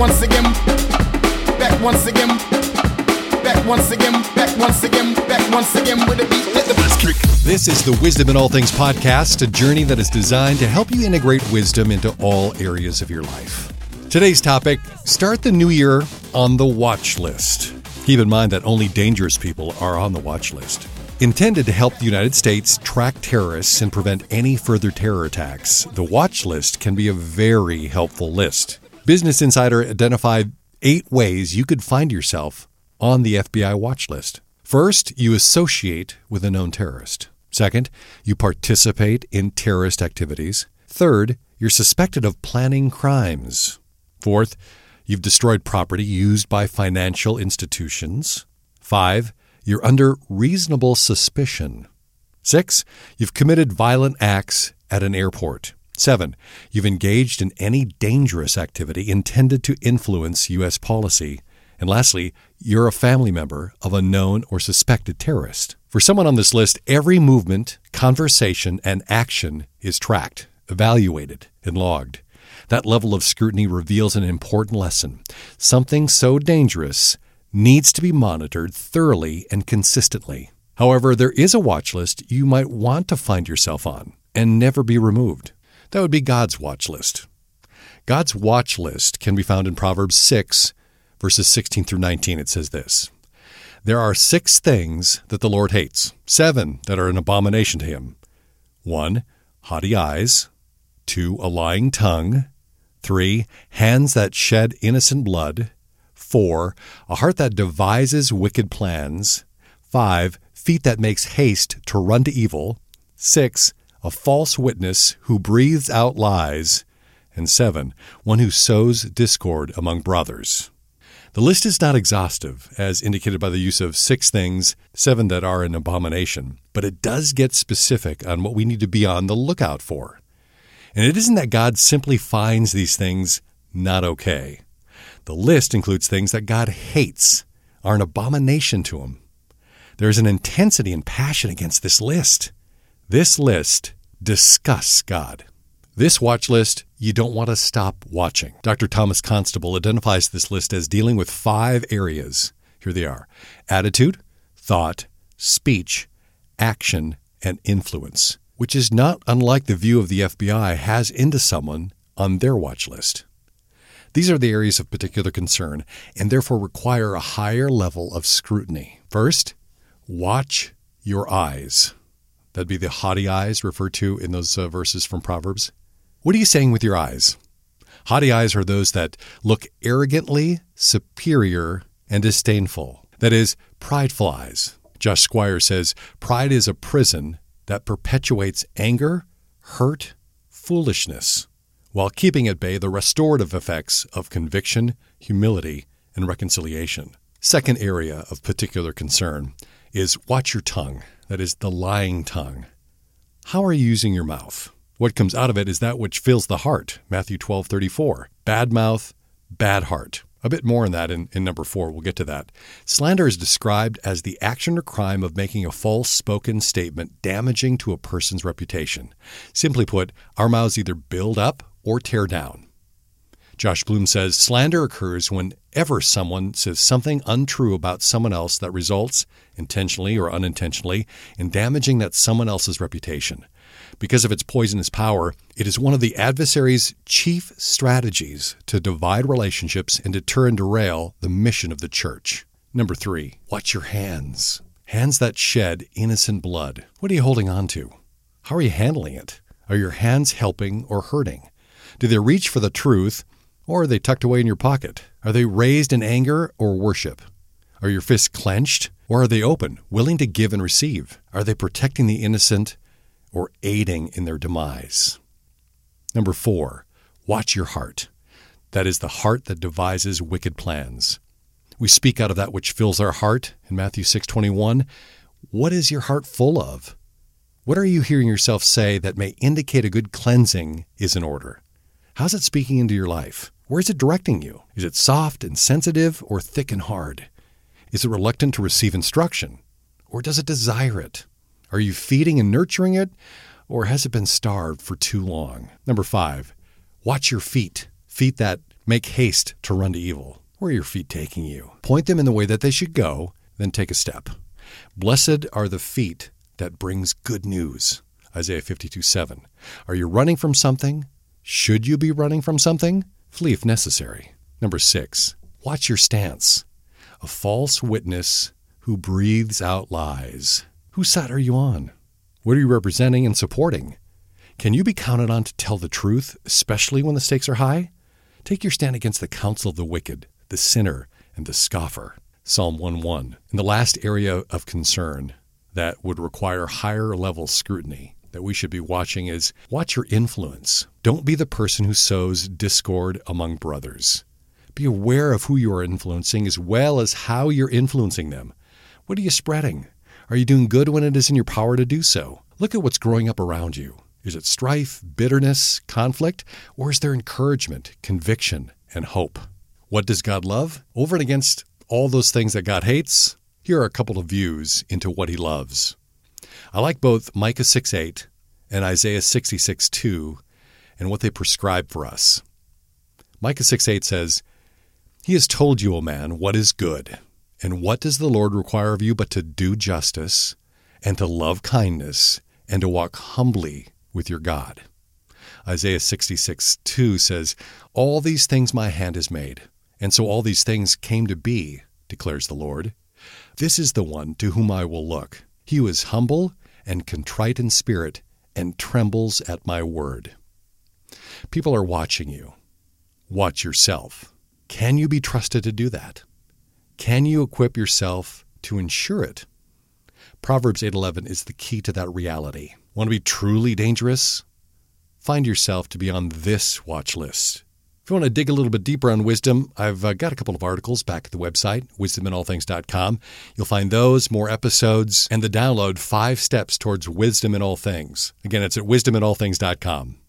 once again, back once again, back once again, back once again, back once again with a beat. Let the kick. This is the Wisdom in All Things podcast, a journey that is designed to help you integrate wisdom into all areas of your life. Today's topic start the new year on the watch list. Keep in mind that only dangerous people are on the watch list. Intended to help the United States track terrorists and prevent any further terror attacks, the watch list can be a very helpful list. Business Insider identified eight ways you could find yourself on the FBI watch list. First, you associate with a known terrorist. Second, you participate in terrorist activities. Third, you're suspected of planning crimes. Fourth, you've destroyed property used by financial institutions. Five, you're under reasonable suspicion. Six, you've committed violent acts at an airport. Seven, you've engaged in any dangerous activity intended to influence U.S. policy. And lastly, you're a family member of a known or suspected terrorist. For someone on this list, every movement, conversation, and action is tracked, evaluated, and logged. That level of scrutiny reveals an important lesson. Something so dangerous needs to be monitored thoroughly and consistently. However, there is a watch list you might want to find yourself on and never be removed. That would be God's watch list. God's watch list can be found in Proverbs 6, verses 16 through 19. It says this There are six things that the Lord hates, seven that are an abomination to him. One, haughty eyes. Two, a lying tongue. Three, hands that shed innocent blood. Four, a heart that devises wicked plans. Five, feet that makes haste to run to evil. Six, a false witness who breathes out lies. And seven, one who sows discord among brothers. The list is not exhaustive, as indicated by the use of six things, seven that are an abomination, but it does get specific on what we need to be on the lookout for. And it isn't that God simply finds these things not okay. The list includes things that God hates, are an abomination to him. There is an intensity and passion against this list. This list disgusts God. This watch list you don't want to stop watching. Dr. Thomas Constable identifies this list as dealing with five areas. Here they are attitude, thought, speech, action, and influence, which is not unlike the view of the FBI has into someone on their watch list. These are the areas of particular concern and therefore require a higher level of scrutiny. First, watch your eyes. That'd be the haughty eyes referred to in those uh, verses from Proverbs. What are you saying with your eyes? Haughty eyes are those that look arrogantly superior and disdainful. That is, prideful eyes. Josh Squire says pride is a prison that perpetuates anger, hurt, foolishness, while keeping at bay the restorative effects of conviction, humility, and reconciliation. Second area of particular concern is watch your tongue, that is, the lying tongue. How are you using your mouth? What comes out of it is that which fills the heart. Matthew 12, 34. Bad mouth, bad heart. A bit more on that in, in number four. We'll get to that. Slander is described as the action or crime of making a false spoken statement damaging to a person's reputation. Simply put, our mouths either build up or tear down. Josh Bloom says slander occurs whenever someone says something untrue about someone else that results, intentionally or unintentionally, in damaging that someone else's reputation. Because of its poisonous power, it is one of the adversary's chief strategies to divide relationships and deter and derail the mission of the church. Number three, watch your hands. Hands that shed innocent blood. What are you holding on to? How are you handling it? Are your hands helping or hurting? Do they reach for the truth or are they tucked away in your pocket? Are they raised in anger or worship? Are your fists clenched or are they open, willing to give and receive? Are they protecting the innocent or aiding in their demise? Number four, watch your heart. That is the heart that devises wicked plans. We speak out of that which fills our heart in Matthew 6:21. What is your heart full of? What are you hearing yourself say that may indicate a good cleansing is in order? How's it speaking into your life? Where is it directing you? Is it soft and sensitive or thick and hard? Is it reluctant to receive instruction? Or does it desire it? Are you feeding and nurturing it? Or has it been starved for too long? Number five, watch your feet. Feet that Make haste to run to evil. Where are your feet taking you? Point them in the way that they should go, then take a step. Blessed are the feet that brings good news. Isaiah 52 7. Are you running from something? Should you be running from something? Flee if necessary. Number six, watch your stance. A false witness who breathes out lies. Whose side are you on? What are you representing and supporting? Can you be counted on to tell the truth, especially when the stakes are high? Take your stand against the counsel of the wicked, the sinner, and the scoffer. Psalm 1 1. In the last area of concern that would require higher level scrutiny that we should be watching is watch your influence. Don't be the person who sows discord among brothers. Be aware of who you are influencing as well as how you're influencing them. What are you spreading? Are you doing good when it is in your power to do so? Look at what's growing up around you. Is it strife, bitterness, conflict, or is there encouragement, conviction, and hope? What does God love? Over and against all those things that God hates, here are a couple of views into what he loves. I like both Micah 6 8 and Isaiah 66 2 and what they prescribe for us. Micah 6 8 says, He has told you, O man, what is good. And what does the Lord require of you but to do justice, and to love kindness, and to walk humbly with your God? Isaiah 66 2 says, All these things my hand has made, and so all these things came to be, declares the Lord. This is the one to whom I will look, he is humble and contrite in spirit, and trembles at my word. People are watching you. Watch yourself. Can you be trusted to do that? Can you equip yourself to ensure it? Proverbs 8:11 is the key to that reality. Want to be truly dangerous? Find yourself to be on this watch list. If you want to dig a little bit deeper on wisdom, I've uh, got a couple of articles back at the website, wisdominallthings.com. You'll find those, more episodes, and the download Five Steps Towards Wisdom in All Things. Again, it's at wisdominallthings.com.